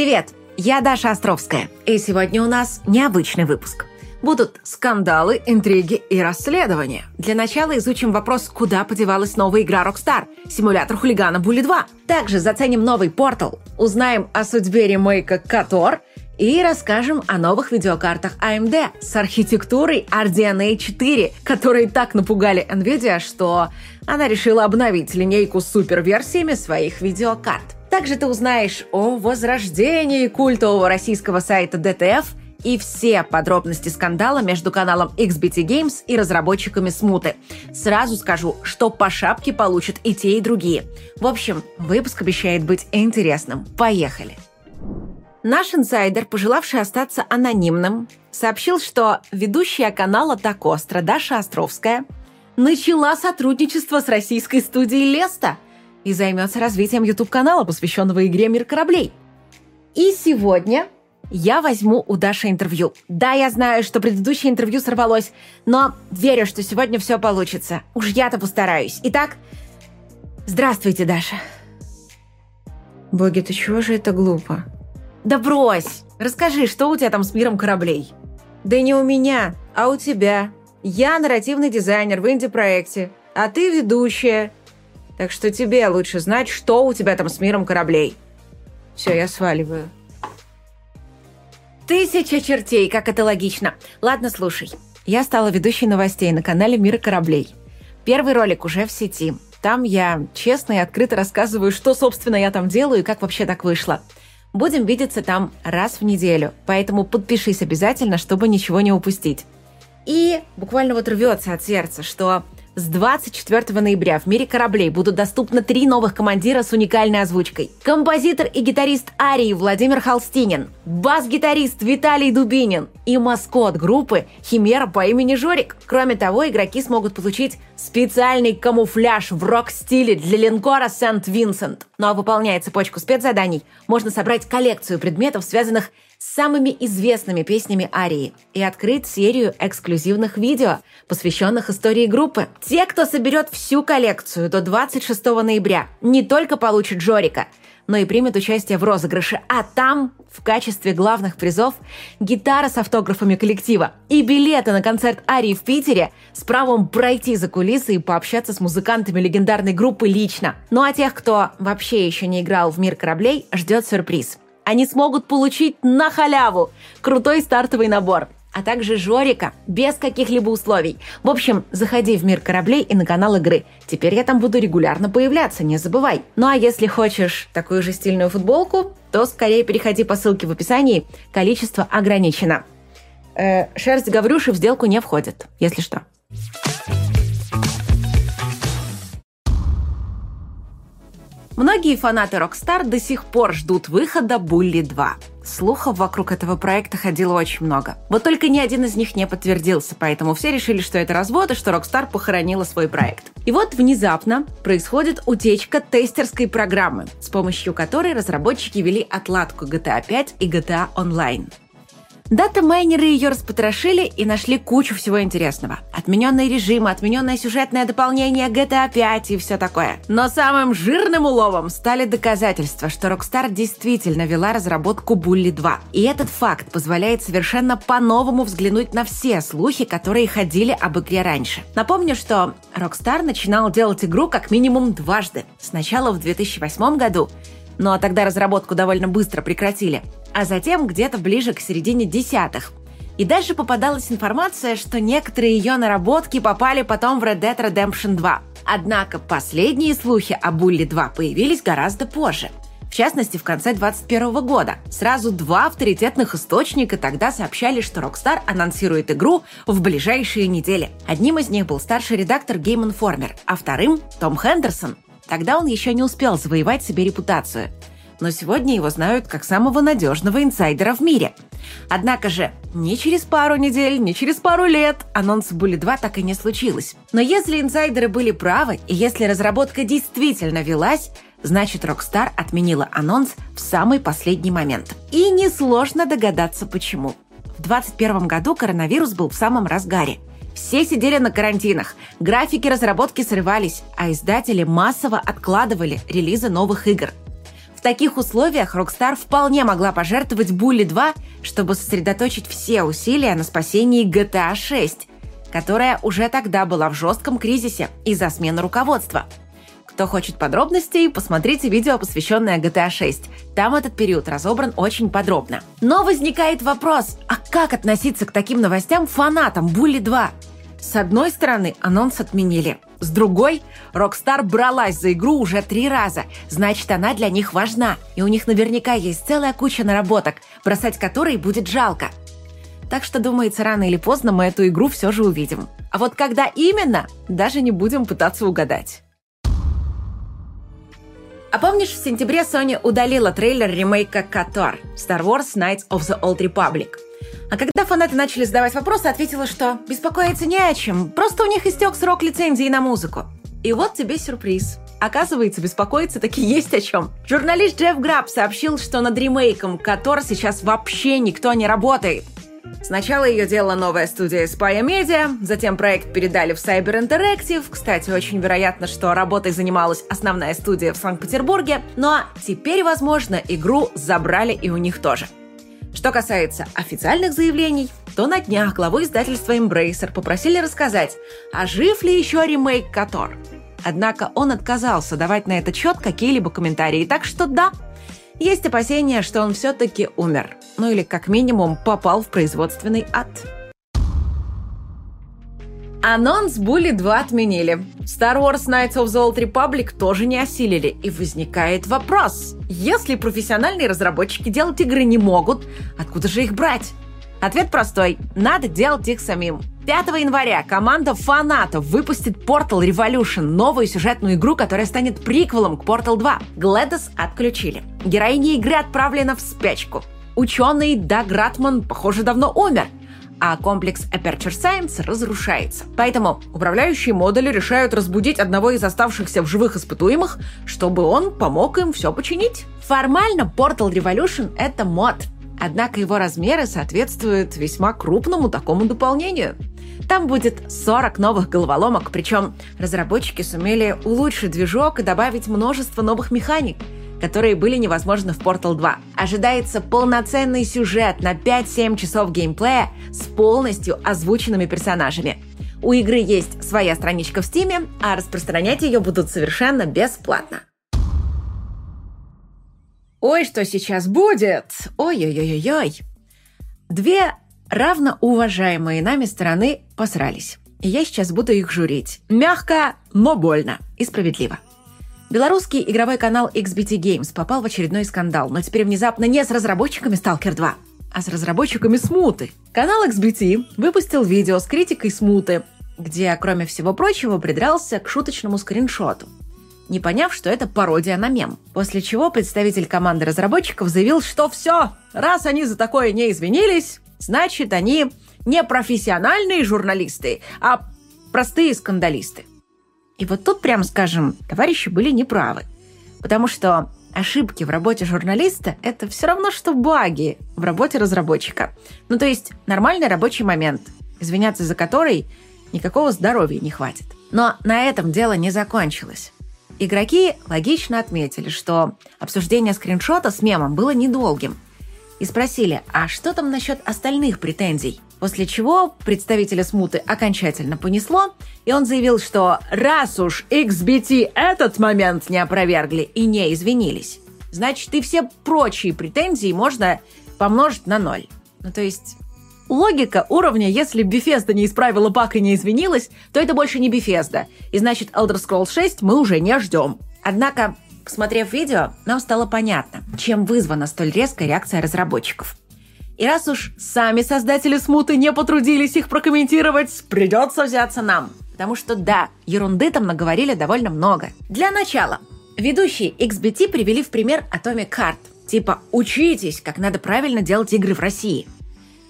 Привет, я Даша Островская, и сегодня у нас необычный выпуск. Будут скандалы, интриги и расследования. Для начала изучим вопрос, куда подевалась новая игра Rockstar – симулятор хулигана Bully 2. Также заценим новый портал, узнаем о судьбе ремейка Котор и расскажем о новых видеокартах AMD с архитектурой RDNA 4, которые так напугали Nvidia, что она решила обновить линейку с суперверсиями своих видеокарт. Также ты узнаешь о возрождении культового российского сайта DTF и все подробности скандала между каналом XBT Games и разработчиками Смуты. Сразу скажу, что по шапке получат и те, и другие. В общем, выпуск обещает быть интересным. Поехали! Наш инсайдер, пожелавший остаться анонимным, сообщил, что ведущая канала «Так остро» Даша Островская начала сотрудничество с российской студией «Леста» – и займется развитием YouTube-канала, посвященного игре «Мир кораблей». И сегодня я возьму у Даши интервью. Да, я знаю, что предыдущее интервью сорвалось, но верю, что сегодня все получится. Уж я-то постараюсь. Итак, здравствуйте, Даша. Боги, ты чего же это глупо? Да брось! Расскажи, что у тебя там с миром кораблей? Да не у меня, а у тебя. Я нарративный дизайнер в инди-проекте, а ты ведущая. Так что тебе лучше знать, что у тебя там с миром кораблей. Все, я сваливаю. Тысяча чертей, как это логично. Ладно, слушай. Я стала ведущей новостей на канале «Мир кораблей». Первый ролик уже в сети. Там я честно и открыто рассказываю, что, собственно, я там делаю и как вообще так вышло. Будем видеться там раз в неделю, поэтому подпишись обязательно, чтобы ничего не упустить. И буквально вот рвется от сердца, что с 24 ноября в мире кораблей будут доступны три новых командира с уникальной озвучкой. Композитор и гитарист Арии Владимир Холстинин, бас-гитарист Виталий Дубинин и маскот группы Химера по имени Жорик. Кроме того, игроки смогут получить специальный камуфляж в рок-стиле для линкора Сент-Винсент. Ну а выполняя цепочку спецзаданий, можно собрать коллекцию предметов, связанных с самыми известными песнями Арии и открыть серию эксклюзивных видео, посвященных истории группы. Те, кто соберет всю коллекцию до 26 ноября, не только получат Жорика, но и примет участие в розыгрыше. А там, в качестве главных призов, гитара с автографами коллектива и билеты на концерт Арии в Питере с правом пройти за кулисы и пообщаться с музыкантами легендарной группы лично. Ну а тех, кто вообще еще не играл в «Мир кораблей», ждет сюрприз – они смогут получить на халяву крутой стартовый набор а также Жорика, без каких-либо условий. В общем, заходи в мир кораблей и на канал игры. Теперь я там буду регулярно появляться, не забывай. Ну а если хочешь такую же стильную футболку, то скорее переходи по ссылке в описании, количество ограничено. Э, шерсть Гаврюши в сделку не входит, если что. Многие фанаты Rockstar до сих пор ждут выхода Bully 2. Слухов вокруг этого проекта ходило очень много. Вот только ни один из них не подтвердился, поэтому все решили, что это развод и что Rockstar похоронила свой проект. И вот внезапно происходит утечка тестерской программы, с помощью которой разработчики вели отладку GTA 5 и GTA Online. Дата-майнеры ее распотрошили и нашли кучу всего интересного. Отмененные режимы, отмененное сюжетное дополнение GTA 5 и все такое. Но самым жирным уловом стали доказательства, что Rockstar действительно вела разработку Bully 2. И этот факт позволяет совершенно по-новому взглянуть на все слухи, которые ходили об игре раньше. Напомню, что Rockstar начинал делать игру как минимум дважды. Сначала в 2008 году, но тогда разработку довольно быстро прекратили – а затем где-то ближе к середине десятых. И дальше попадалась информация, что некоторые ее наработки попали потом в Red Dead Redemption 2. Однако последние слухи о Bully 2 появились гораздо позже. В частности, в конце 2021 года. Сразу два авторитетных источника тогда сообщали, что Rockstar анонсирует игру в ближайшие недели. Одним из них был старший редактор Game Informer, а вторым – Том Хендерсон. Тогда он еще не успел завоевать себе репутацию но сегодня его знают как самого надежного инсайдера в мире. Однако же ни через пару недель, ни через пару лет анонс Bully 2 так и не случилось. Но если инсайдеры были правы, и если разработка действительно велась, значит Rockstar отменила анонс в самый последний момент. И несложно догадаться почему. В 2021 году коронавирус был в самом разгаре. Все сидели на карантинах, графики разработки срывались, а издатели массово откладывали релизы новых игр – В таких условиях Rockstar вполне могла пожертвовать Bully 2, чтобы сосредоточить все усилия на спасении GTA 6, которая уже тогда была в жестком кризисе из-за смены руководства. Кто хочет подробностей, посмотрите видео, посвященное GTA 6. Там этот период разобран очень подробно. Но возникает вопрос, а как относиться к таким новостям фанатам Bully 2? С одной стороны, анонс отменили. С другой, Rockstar бралась за игру уже три раза, значит, она для них важна, и у них наверняка есть целая куча наработок, бросать которые будет жалко. Так что, думается, рано или поздно мы эту игру все же увидим. А вот когда именно, даже не будем пытаться угадать. А помнишь, в сентябре Sony удалила трейлер ремейка Котор Star Wars Knights of the Old Republic – а когда фанаты начали задавать вопросы, ответила, что беспокоиться не о чем, просто у них истек срок лицензии на музыку. И вот тебе сюрприз. Оказывается, беспокоиться таки есть о чем. Журналист Джефф Граб сообщил, что над ремейком который сейчас вообще никто не работает. Сначала ее делала новая студия Spire Media, затем проект передали в Cyber Interactive. Кстати, очень вероятно, что работой занималась основная студия в Санкт-Петербурге. Но теперь, возможно, игру забрали и у них тоже. Что касается официальных заявлений, то на днях главу издательства Embracer попросили рассказать, а жив ли еще ремейк Котор. Однако он отказался давать на этот счет какие-либо комментарии, так что да, есть опасения, что он все-таки умер. Ну или как минимум попал в производственный ад. Анонс Bully 2 отменили. Star Wars Knights of the Old Republic тоже не осилили. И возникает вопрос. Если профессиональные разработчики делать игры не могут, откуда же их брать? Ответ простой. Надо делать их самим. 5 января команда фанатов выпустит Portal Revolution, новую сюжетную игру, которая станет приквелом к Portal 2. Глэдос отключили. Героиня игры отправлена в спячку. Ученый Даг Ратман, похоже, давно умер – а комплекс Aperture Science разрушается. Поэтому управляющие модули решают разбудить одного из оставшихся в живых испытуемых, чтобы он помог им все починить. Формально Portal Revolution — это мод, однако его размеры соответствуют весьма крупному такому дополнению. Там будет 40 новых головоломок, причем разработчики сумели улучшить движок и добавить множество новых механик — которые были невозможны в Portal 2. Ожидается полноценный сюжет на 5-7 часов геймплея с полностью озвученными персонажами. У игры есть своя страничка в Стиме, а распространять ее будут совершенно бесплатно. Ой, что сейчас будет? Ой-ой-ой-ой. Две равноуважаемые нами стороны посрались. И я сейчас буду их журить. Мягко, но больно. И справедливо. Белорусский игровой канал XBT Games попал в очередной скандал, но теперь внезапно не с разработчиками Stalker 2, а с разработчиками Смуты. Канал XBT выпустил видео с критикой Смуты, где, кроме всего прочего, придрался к шуточному скриншоту не поняв, что это пародия на мем. После чего представитель команды разработчиков заявил, что все, раз они за такое не извинились, значит, они не профессиональные журналисты, а простые скандалисты. И вот тут, прямо скажем, товарищи были неправы. Потому что ошибки в работе журналиста – это все равно, что баги в работе разработчика. Ну, то есть нормальный рабочий момент, извиняться за который никакого здоровья не хватит. Но на этом дело не закончилось. Игроки логично отметили, что обсуждение скриншота с мемом было недолгим. И спросили, а что там насчет остальных претензий? После чего представителя смуты окончательно понесло, и он заявил, что раз уж XBT этот момент не опровергли и не извинились, значит и все прочие претензии можно помножить на ноль. Ну то есть Логика уровня, если Bethesda не исправила баг и не извинилась, то это больше не Bethesda, и значит Elder Scrolls 6 мы уже не ждем. Однако, посмотрев видео, нам стало понятно, чем вызвана столь резкая реакция разработчиков. И раз уж сами создатели смуты не потрудились их прокомментировать, придется взяться нам. Потому что да, ерунды там наговорили довольно много. Для начала, ведущие XBT привели в пример Atomic Heart. Типа, учитесь, как надо правильно делать игры в России.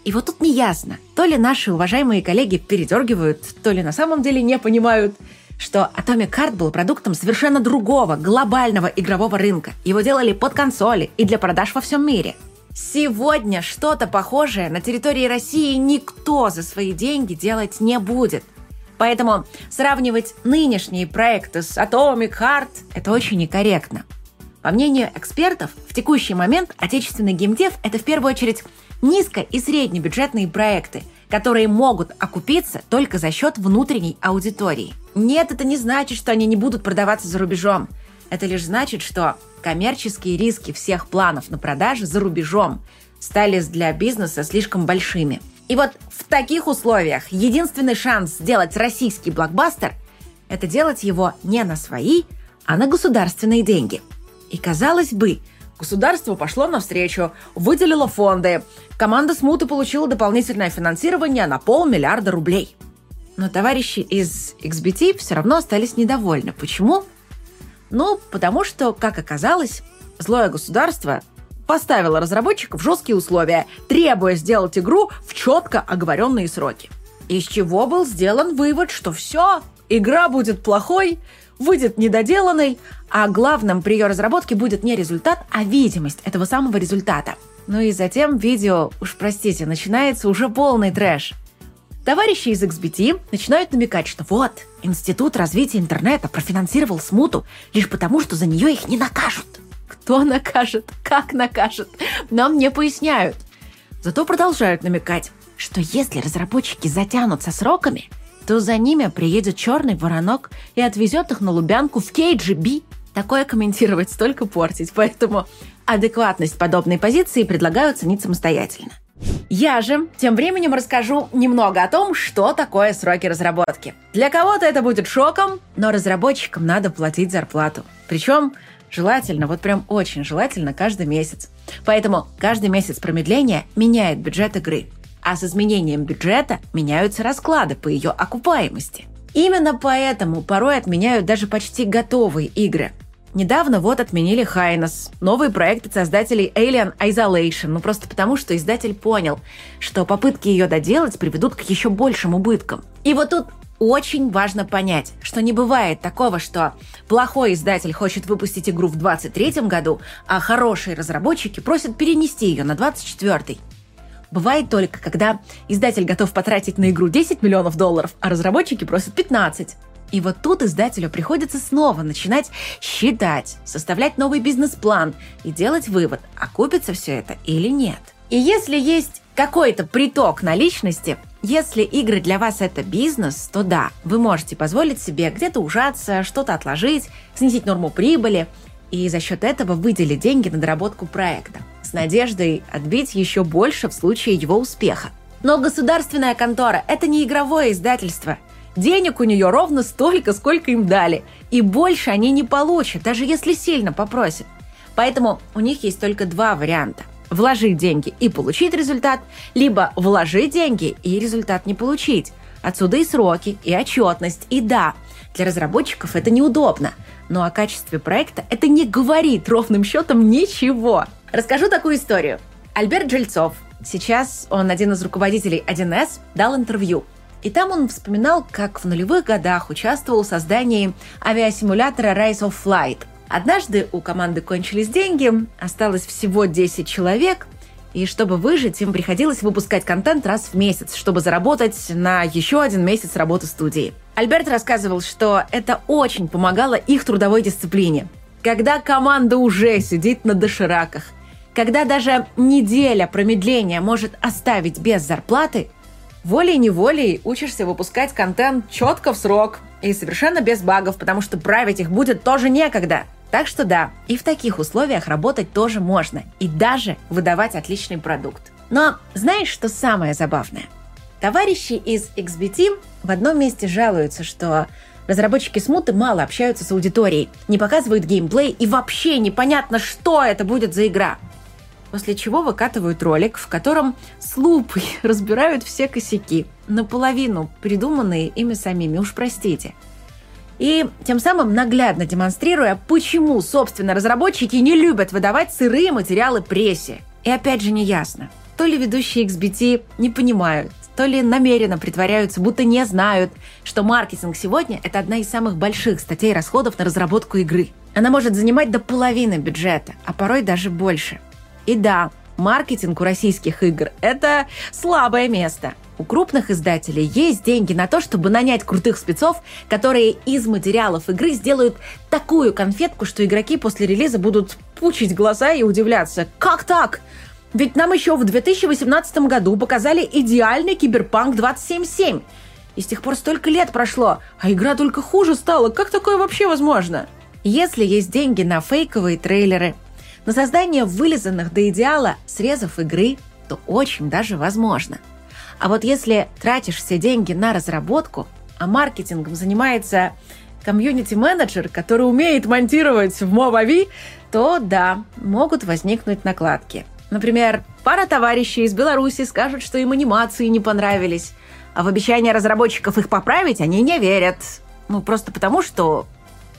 И вот тут не ясно, то ли наши уважаемые коллеги передергивают, то ли на самом деле не понимают, что Atomic Heart был продуктом совершенно другого, глобального игрового рынка. Его делали под консоли и для продаж во всем мире – Сегодня что-то похожее на территории России никто за свои деньги делать не будет. Поэтому сравнивать нынешние проекты с Atomic Heart – это очень некорректно. По мнению экспертов, в текущий момент отечественный геймдев – это в первую очередь низко- и среднебюджетные проекты, которые могут окупиться только за счет внутренней аудитории. Нет, это не значит, что они не будут продаваться за рубежом. Это лишь значит, что коммерческие риски всех планов на продажи за рубежом стали для бизнеса слишком большими. И вот в таких условиях единственный шанс сделать российский блокбастер – это делать его не на свои, а на государственные деньги. И казалось бы, государство пошло навстречу, выделило фонды, команда Смуты получила дополнительное финансирование на полмиллиарда рублей. Но товарищи из XBT все равно остались недовольны. Почему? Ну, потому что, как оказалось, злое государство поставило разработчиков жесткие условия, требуя сделать игру в четко оговоренные сроки. Из чего был сделан вывод, что все, игра будет плохой, выйдет недоделанной, а главным при ее разработке будет не результат, а видимость этого самого результата. Ну и затем видео, уж простите, начинается уже полный трэш. Товарищи из XBT начинают намекать, что вот, Институт развития интернета профинансировал смуту лишь потому, что за нее их не накажут. Кто накажет? Как накажет? Нам не поясняют. Зато продолжают намекать, что если разработчики затянут со сроками, то за ними приедет черный воронок и отвезет их на Лубянку в KGB. Такое комментировать столько портить, поэтому адекватность подобной позиции предлагаю ценить самостоятельно. Я же тем временем расскажу немного о том, что такое сроки разработки. Для кого-то это будет шоком, но разработчикам надо платить зарплату. Причем желательно, вот прям очень желательно каждый месяц. Поэтому каждый месяц промедления меняет бюджет игры. А с изменением бюджета меняются расклады по ее окупаемости. Именно поэтому порой отменяют даже почти готовые игры – Недавно вот отменили новый проект от создателей Alien Isolation, ну просто потому, что издатель понял, что попытки ее доделать приведут к еще большим убыткам. И вот тут очень важно понять, что не бывает такого, что плохой издатель хочет выпустить игру в 2023 году, а хорошие разработчики просят перенести ее на 2024. Бывает только, когда издатель готов потратить на игру 10 миллионов долларов, а разработчики просят 15. И вот тут издателю приходится снова начинать считать, составлять новый бизнес-план и делать вывод, окупится все это или нет. И если есть какой-то приток наличности, если игры для вас это бизнес, то да, вы можете позволить себе где-то ужаться, что-то отложить, снизить норму прибыли и за счет этого выделить деньги на доработку проекта с надеждой отбить еще больше в случае его успеха. Но государственная контора – это не игровое издательство – Денег у нее ровно столько, сколько им дали. И больше они не получат, даже если сильно попросят. Поэтому у них есть только два варианта. Вложить деньги и получить результат, либо вложить деньги и результат не получить. Отсюда и сроки, и отчетность, и да, для разработчиков это неудобно, но о качестве проекта это не говорит ровным счетом ничего. Расскажу такую историю. Альберт Жильцов, сейчас он один из руководителей 1С, дал интервью – и там он вспоминал, как в нулевых годах участвовал в создании авиасимулятора Rise of Flight. Однажды у команды кончились деньги, осталось всего 10 человек, и чтобы выжить, им приходилось выпускать контент раз в месяц, чтобы заработать на еще один месяц работы студии. Альберт рассказывал, что это очень помогало их трудовой дисциплине. Когда команда уже сидит на дошираках, когда даже неделя промедления может оставить без зарплаты – волей-неволей учишься выпускать контент четко в срок и совершенно без багов, потому что править их будет тоже некогда. Так что да, и в таких условиях работать тоже можно, и даже выдавать отличный продукт. Но знаешь, что самое забавное? Товарищи из XBT в одном месте жалуются, что разработчики смуты мало общаются с аудиторией, не показывают геймплей и вообще непонятно, что это будет за игра – после чего выкатывают ролик, в котором с лупой разбирают все косяки, наполовину придуманные ими самими, уж простите. И тем самым наглядно демонстрируя, почему, собственно, разработчики не любят выдавать сырые материалы прессе. И опять же неясно, то ли ведущие XBT не понимают, то ли намеренно притворяются, будто не знают, что маркетинг сегодня – это одна из самых больших статей расходов на разработку игры. Она может занимать до половины бюджета, а порой даже больше – и да, маркетинг у российских игр – это слабое место. У крупных издателей есть деньги на то, чтобы нанять крутых спецов, которые из материалов игры сделают такую конфетку, что игроки после релиза будут пучить глаза и удивляться. Как так? Ведь нам еще в 2018 году показали идеальный Киберпанк 277. И с тех пор столько лет прошло, а игра только хуже стала. Как такое вообще возможно? Если есть деньги на фейковые трейлеры, на создание вылизанных до идеала срезов игры, то очень даже возможно. А вот если тратишь все деньги на разработку, а маркетингом занимается комьюнити-менеджер, который умеет монтировать в Movavi, то да, могут возникнуть накладки. Например, пара товарищей из Беларуси скажут, что им анимации не понравились, а в обещание разработчиков их поправить они не верят. Ну, просто потому, что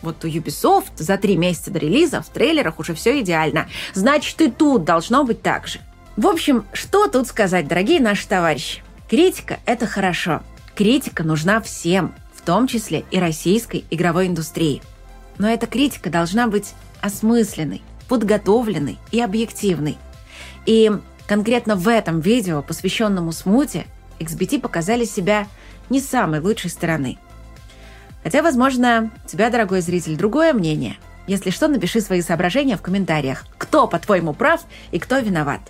вот у Ubisoft за три месяца до релиза в трейлерах уже все идеально. Значит, и тут должно быть так же. В общем, что тут сказать, дорогие наши товарищи? Критика – это хорошо. Критика нужна всем, в том числе и российской игровой индустрии. Но эта критика должна быть осмысленной, подготовленной и объективной. И конкретно в этом видео, посвященному смуте, XBT показали себя не с самой лучшей стороны – Хотя, возможно, у тебя, дорогой зритель, другое мнение. Если что, напиши свои соображения в комментариях. Кто, по-твоему, прав и кто виноват?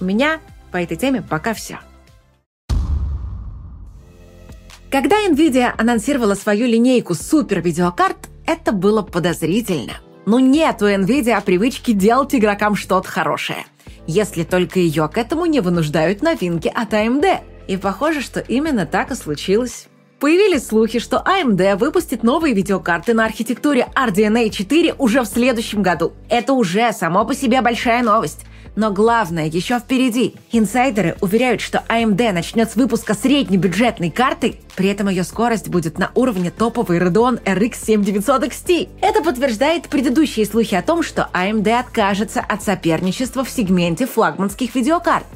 У меня по этой теме пока все. Когда Nvidia анонсировала свою линейку супер-видеокарт, это было подозрительно. Но нет у Nvidia привычки делать игрокам что-то хорошее. Если только ее к этому не вынуждают новинки от AMD. И похоже, что именно так и случилось. Появились слухи, что AMD выпустит новые видеокарты на архитектуре RDNA 4 уже в следующем году. Это уже само по себе большая новость. Но главное еще впереди. Инсайдеры уверяют, что AMD начнет с выпуска среднебюджетной карты, при этом ее скорость будет на уровне топовой Radeon RX 7900 XT. Это подтверждает предыдущие слухи о том, что AMD откажется от соперничества в сегменте флагманских видеокарт.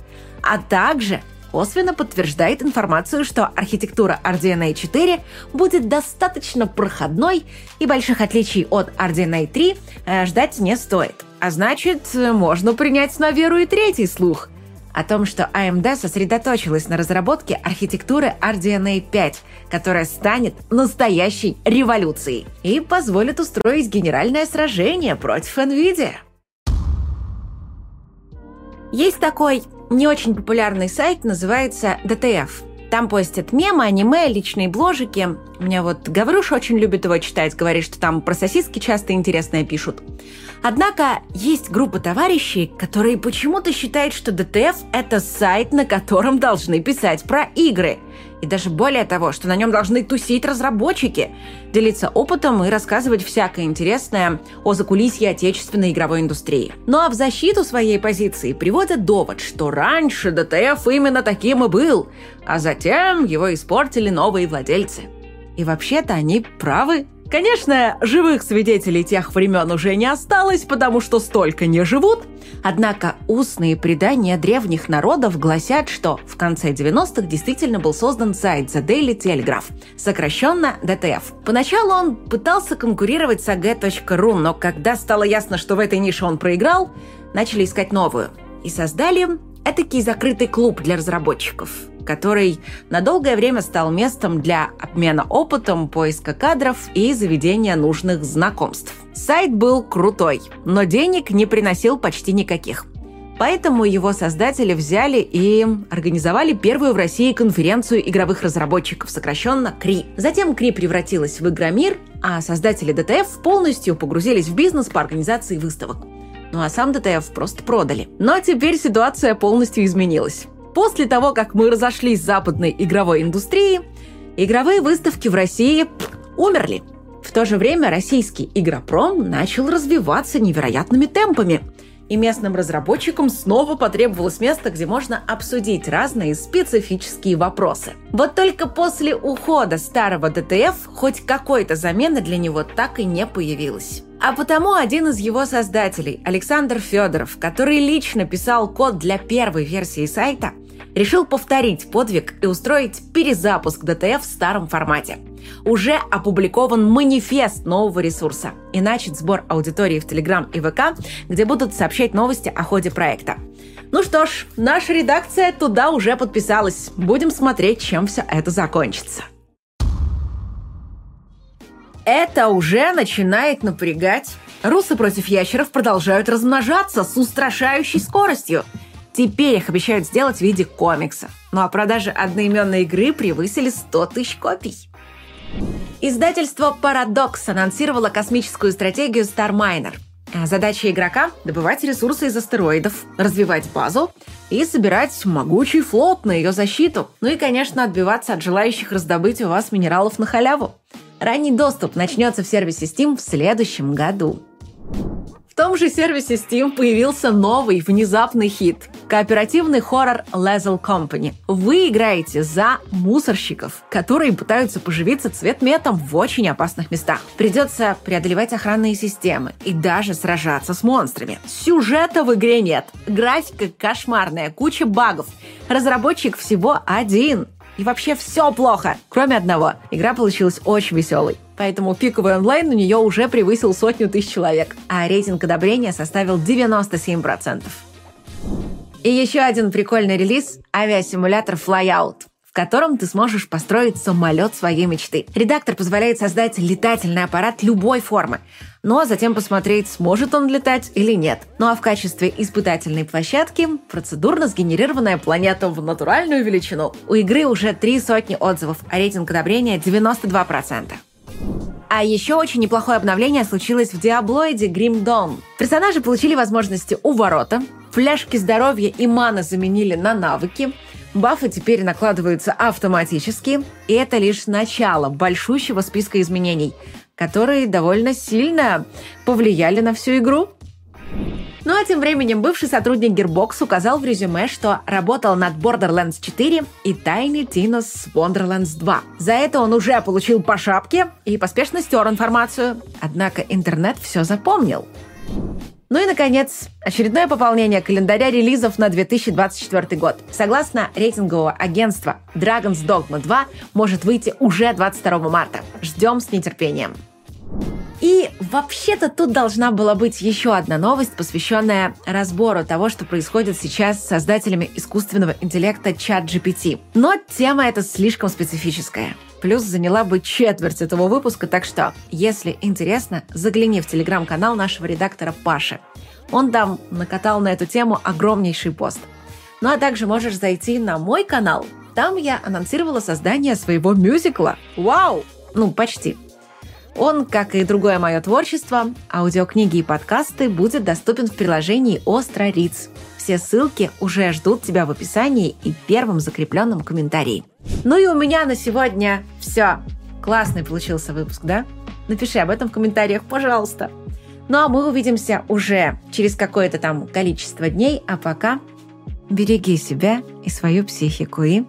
А также косвенно подтверждает информацию, что архитектура RDNA 4 будет достаточно проходной и больших отличий от RDNA 3 э, ждать не стоит. А значит, можно принять на веру и третий слух о том, что AMD сосредоточилась на разработке архитектуры RDNA 5, которая станет настоящей революцией и позволит устроить генеральное сражение против NVIDIA. Есть такой не очень популярный сайт, называется DTF. Там постят мемы, аниме, личные бложики. У меня вот Гаврюш очень любит его читать, говорит, что там про сосиски часто интересное пишут. Однако есть группа товарищей, которые почему-то считают, что DTF – это сайт, на котором должны писать про игры – и даже более того, что на нем должны тусить разработчики, делиться опытом и рассказывать всякое интересное о закулисье отечественной игровой индустрии. Ну а в защиту своей позиции приводят довод, что раньше ДТФ именно таким и был, а затем его испортили новые владельцы. И вообще-то они правы. Конечно, живых свидетелей тех времен уже не осталось, потому что столько не живут. Однако устные предания древних народов гласят, что в конце 90-х действительно был создан сайт The Daily Telegraph, сокращенно DTF. Поначалу он пытался конкурировать с ag.ru, но когда стало ясно, что в этой нише он проиграл, начали искать новую. И создали этакий закрытый клуб для разработчиков – который на долгое время стал местом для обмена опытом, поиска кадров и заведения нужных знакомств. Сайт был крутой, но денег не приносил почти никаких. Поэтому его создатели взяли и организовали первую в России конференцию игровых разработчиков, сокращенно КРИ. Затем КРИ превратилась в Игромир, а создатели ДТФ полностью погрузились в бизнес по организации выставок. Ну а сам DTF просто продали. Но теперь ситуация полностью изменилась. После того, как мы разошлись с западной игровой индустрией, игровые выставки в России умерли. В то же время российский игропром начал развиваться невероятными темпами. И местным разработчикам снова потребовалось место, где можно обсудить разные специфические вопросы. Вот только после ухода старого DTF хоть какой-то замены для него так и не появилось. А потому один из его создателей, Александр Федоров, который лично писал код для первой версии сайта, решил повторить подвиг и устроить перезапуск ДТФ в старом формате. Уже опубликован манифест нового ресурса и начат сбор аудитории в Телеграм и ВК, где будут сообщать новости о ходе проекта. Ну что ж, наша редакция туда уже подписалась. Будем смотреть, чем все это закончится. Это уже начинает напрягать. Русы против ящеров продолжают размножаться с устрашающей скоростью. Теперь их обещают сделать в виде комикса. Ну а продажи одноименной игры превысили 100 тысяч копий. Издательство Paradox анонсировало космическую стратегию Starminer. Задача игрока – добывать ресурсы из астероидов, развивать базу и собирать могучий флот на ее защиту. Ну и, конечно, отбиваться от желающих раздобыть у вас минералов на халяву. Ранний доступ начнется в сервисе Steam в следующем году. В том же сервисе Steam появился новый внезапный хит – кооперативный хоррор Lethal Company. Вы играете за мусорщиков, которые пытаются поживиться цветметом в очень опасных местах. Придется преодолевать охранные системы и даже сражаться с монстрами. Сюжета в игре нет. Графика кошмарная, куча багов. Разработчик всего один. И вообще все плохо, кроме одного. Игра получилась очень веселой. Поэтому пиковый онлайн у нее уже превысил сотню тысяч человек, а рейтинг одобрения составил 97%. И еще один прикольный релиз – авиасимулятор Flyout в котором ты сможешь построить самолет своей мечты. Редактор позволяет создать летательный аппарат любой формы, но затем посмотреть, сможет он летать или нет. Ну а в качестве испытательной площадки процедурно сгенерированная планета в натуральную величину. У игры уже три сотни отзывов, а рейтинг одобрения 92%. А еще очень неплохое обновление случилось в Диаблоиде Grim Dawn. Персонажи получили возможности у ворота, фляжки здоровья и маны заменили на навыки, бафы теперь накладываются автоматически, и это лишь начало большущего списка изменений, которые довольно сильно повлияли на всю игру. Ну а тем временем бывший сотрудник Gearbox указал в резюме, что работал над Borderlands 4 и Tiny Tina's Wonderlands 2. За это он уже получил по шапке и поспешно стер информацию. Однако интернет все запомнил. Ну и, наконец, очередное пополнение календаря релизов на 2024 год. Согласно рейтингового агентства Dragon's Dogma 2 может выйти уже 22 марта. Ждем с нетерпением. И вообще-то тут должна была быть еще одна новость, посвященная разбору того, что происходит сейчас с создателями искусственного интеллекта ChatGPT. Но тема эта слишком специфическая. Плюс заняла бы четверть этого выпуска, так что, если интересно, загляни в телеграм-канал нашего редактора Паши. Он там накатал на эту тему огромнейший пост. Ну а также можешь зайти на мой канал. Там я анонсировала создание своего мюзикла. Вау! Ну, почти. Он, как и другое мое творчество, аудиокниги и подкасты, будет доступен в приложении «Остро Риц». Все ссылки уже ждут тебя в описании и первом закрепленном комментарии. Ну и у меня на сегодня все. Классный получился выпуск, да? Напиши об этом в комментариях, пожалуйста. Ну а мы увидимся уже через какое-то там количество дней, а пока береги себя и свою психику и